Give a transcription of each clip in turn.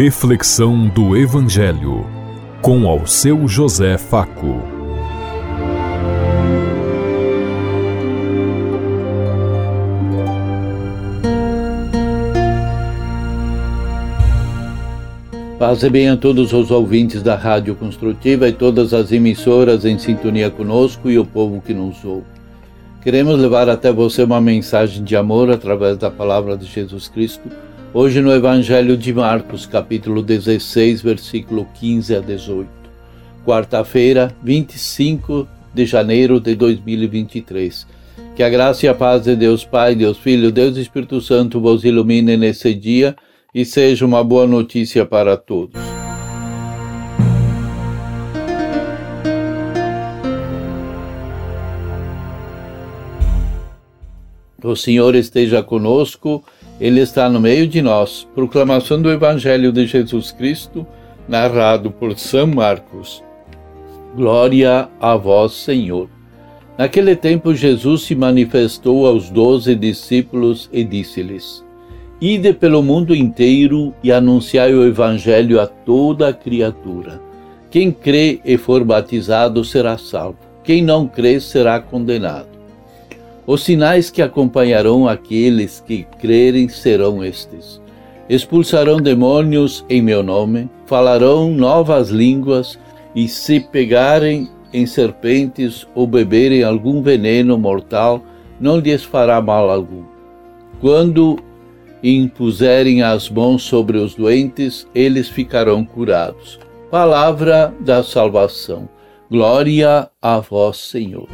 Reflexão do Evangelho com ao seu José Faco. Paz e bem a todos os ouvintes da Rádio Construtiva e todas as emissoras em sintonia conosco e o povo que nos ouve. Queremos levar até você uma mensagem de amor através da palavra de Jesus Cristo Hoje no Evangelho de Marcos, capítulo 16, versículo 15 a 18. Quarta-feira, 25 de janeiro de 2023. Que a graça e a paz de Deus Pai, Deus Filho, Deus Espírito Santo vos ilumine nesse dia e seja uma boa notícia para todos. O Senhor esteja conosco ele está no meio de nós. Proclamação do Evangelho de Jesus Cristo, narrado por São Marcos. Glória a vós, Senhor. Naquele tempo, Jesus se manifestou aos doze discípulos e disse-lhes: Ide pelo mundo inteiro e anunciai o Evangelho a toda a criatura. Quem crê e for batizado será salvo. Quem não crê será condenado. Os sinais que acompanharão aqueles que crerem serão estes: expulsarão demônios em meu nome, falarão novas línguas, e se pegarem em serpentes ou beberem algum veneno mortal, não lhes fará mal algum. Quando impuserem as mãos sobre os doentes, eles ficarão curados. Palavra da salvação. Glória a vós, Senhor.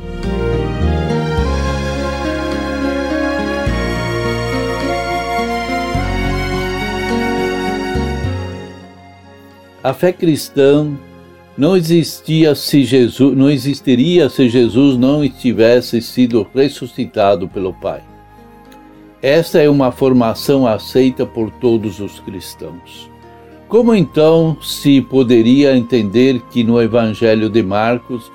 A fé cristã não existia se Jesus, não existiria se Jesus não tivesse sido ressuscitado pelo Pai. Esta é uma formação aceita por todos os cristãos. Como então se poderia entender que no Evangelho de Marcos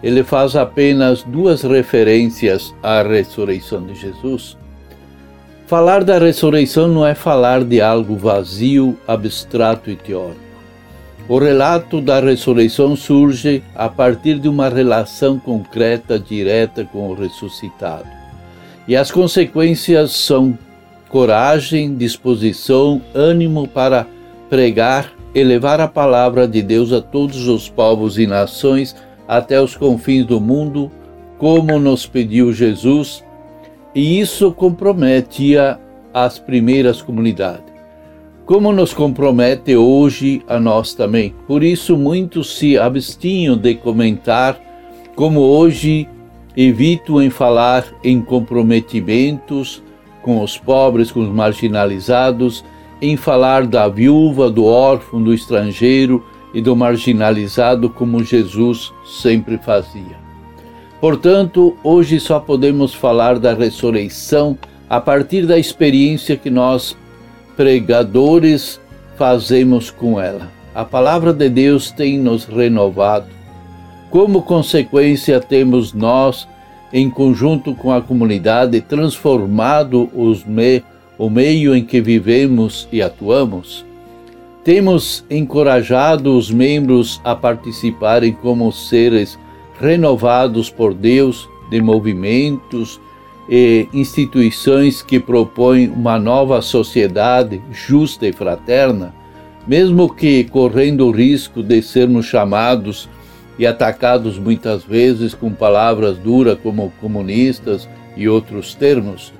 ele faz apenas duas referências à ressurreição de Jesus? Falar da ressurreição não é falar de algo vazio, abstrato e teórico. O relato da ressurreição surge a partir de uma relação concreta, direta com o ressuscitado. E as consequências são coragem, disposição, ânimo para pregar e levar a palavra de Deus a todos os povos e nações até os confins do mundo, como nos pediu Jesus, e isso comprometia as primeiras comunidades como nos compromete hoje a nós também. Por isso, muitos se abstinham de comentar, como hoje evito em falar em comprometimentos com os pobres, com os marginalizados, em falar da viúva, do órfão, do estrangeiro e do marginalizado, como Jesus sempre fazia. Portanto, hoje só podemos falar da ressurreição a partir da experiência que nós pregadores fazemos com ela. A palavra de Deus tem nos renovado. Como consequência, temos nós, em conjunto com a comunidade, transformado me, o meio em que vivemos e atuamos. Temos encorajado os membros a participarem como seres renovados por Deus de movimentos, e instituições que propõem uma nova sociedade justa e fraterna, mesmo que correndo o risco de sermos chamados e atacados muitas vezes com palavras duras como comunistas e outros termos.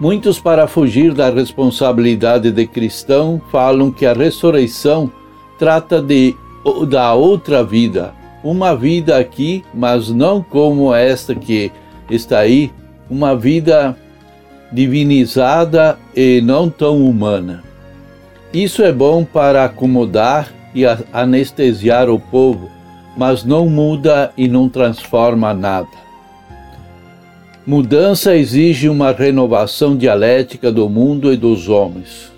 Muitos, para fugir da responsabilidade de cristão, falam que a ressurreição trata de da outra vida, uma vida aqui, mas não como esta que está aí uma vida divinizada e não tão humana. Isso é bom para acomodar e anestesiar o povo, mas não muda e não transforma nada. Mudança exige uma renovação dialética do mundo e dos homens.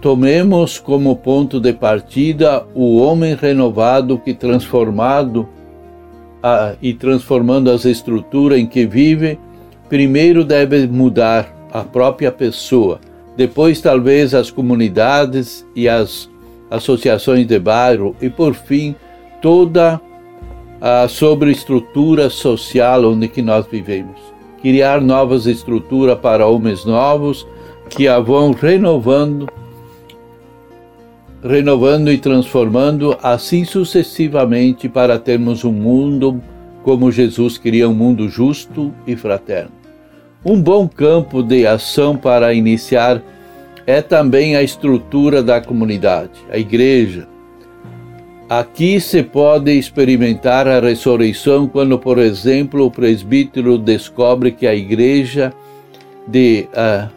Tomemos como ponto de partida o homem renovado que, transformado a, e transformando as estruturas em que vive, primeiro deve mudar a própria pessoa, depois talvez as comunidades e as associações de bairro e por fim toda a sobreestrutura social onde que nós vivemos. Criar novas estruturas para homens novos que a vão renovando, renovando e transformando assim sucessivamente para termos um mundo como Jesus queria um mundo justo e fraterno. Um bom campo de ação para iniciar é também a estrutura da comunidade, a igreja. Aqui se pode experimentar a ressurreição quando, por exemplo, o presbítero descobre que a igreja de, uh,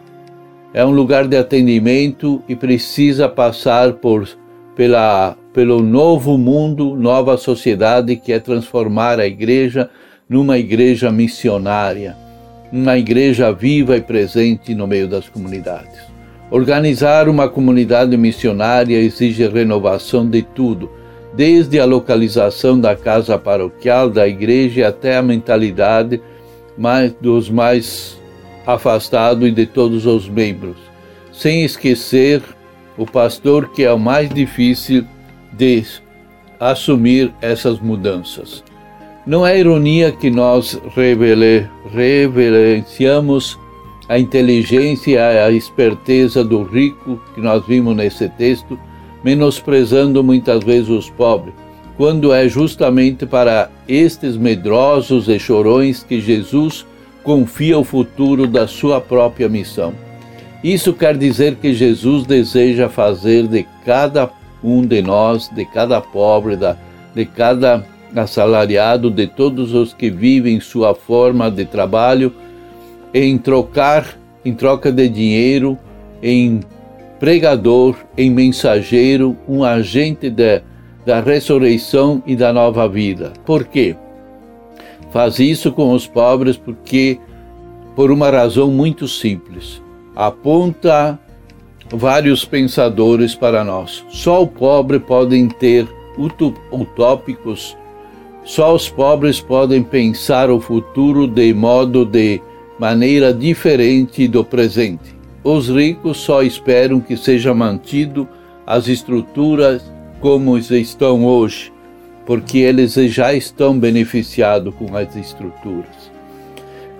é um lugar de atendimento e precisa passar por, pela, pelo novo mundo, nova sociedade que é transformar a igreja numa igreja missionária, uma igreja viva e presente no meio das comunidades. Organizar uma comunidade missionária exige renovação de tudo, desde a localização da casa paroquial, da igreja até a mentalidade mais, dos mais afastados e de todos os membros, sem esquecer o pastor que é o mais difícil de assumir essas mudanças. Não é ironia que nós reverenciamos a inteligência e a esperteza do rico que nós vimos nesse texto, menosprezando muitas vezes os pobres, quando é justamente para estes medrosos e chorões que Jesus confia o futuro da sua própria missão. Isso quer dizer que Jesus deseja fazer de cada um de nós, de cada pobre, de cada assalariado, de todos os que vivem sua forma de trabalho, em trocar, em troca de dinheiro, em pregador, em mensageiro, um agente de, da ressurreição e da nova vida. Por quê? Faz isso com os pobres porque por uma razão muito simples. Aponta vários pensadores para nós. Só o pobre podem ter utópicos, só os pobres podem pensar o futuro de modo de maneira diferente do presente. Os ricos só esperam que seja mantido as estruturas como estão hoje, porque eles já estão beneficiados com as estruturas.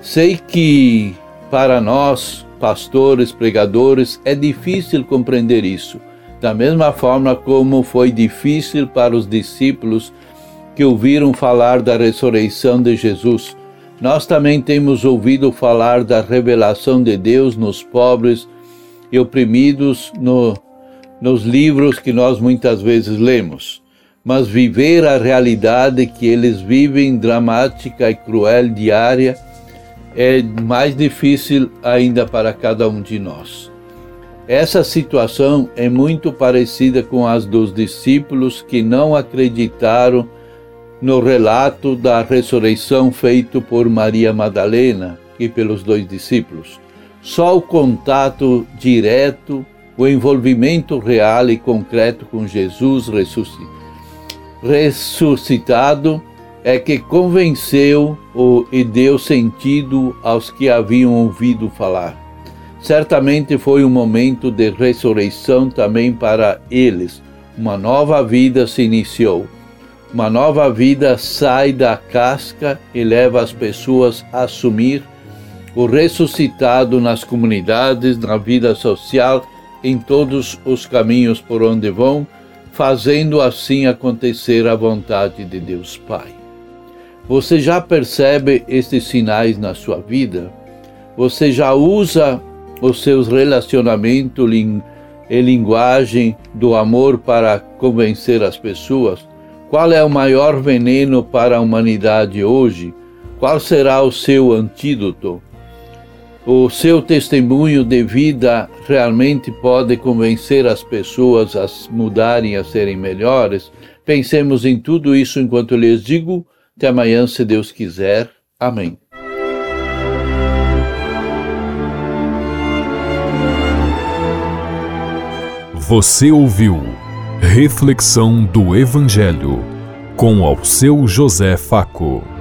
Sei que para nós, pastores, pregadores, é difícil compreender isso, da mesma forma como foi difícil para os discípulos que ouviram falar da ressurreição de Jesus nós também temos ouvido falar da revelação de Deus nos pobres e oprimidos no, nos livros que nós muitas vezes lemos. Mas viver a realidade que eles vivem, dramática e cruel diária, é mais difícil ainda para cada um de nós. Essa situação é muito parecida com as dos discípulos que não acreditaram no relato da ressurreição feito por Maria Madalena e pelos dois discípulos. Só o contato direto, o envolvimento real e concreto com Jesus ressuscitado é que convenceu e deu sentido aos que haviam ouvido falar. Certamente foi um momento de ressurreição também para eles. Uma nova vida se iniciou uma nova vida sai da casca e leva as pessoas a assumir o ressuscitado nas comunidades, na vida social, em todos os caminhos por onde vão, fazendo assim acontecer a vontade de Deus Pai. Você já percebe estes sinais na sua vida? Você já usa os seus relacionamentos e linguagem do amor para convencer as pessoas? Qual é o maior veneno para a humanidade hoje? Qual será o seu antídoto? O seu testemunho de vida realmente pode convencer as pessoas a mudarem, a serem melhores? Pensemos em tudo isso enquanto lhes digo. Até amanhã, se Deus quiser. Amém. Você ouviu Reflexão do Evangelho com ao seu José Faco.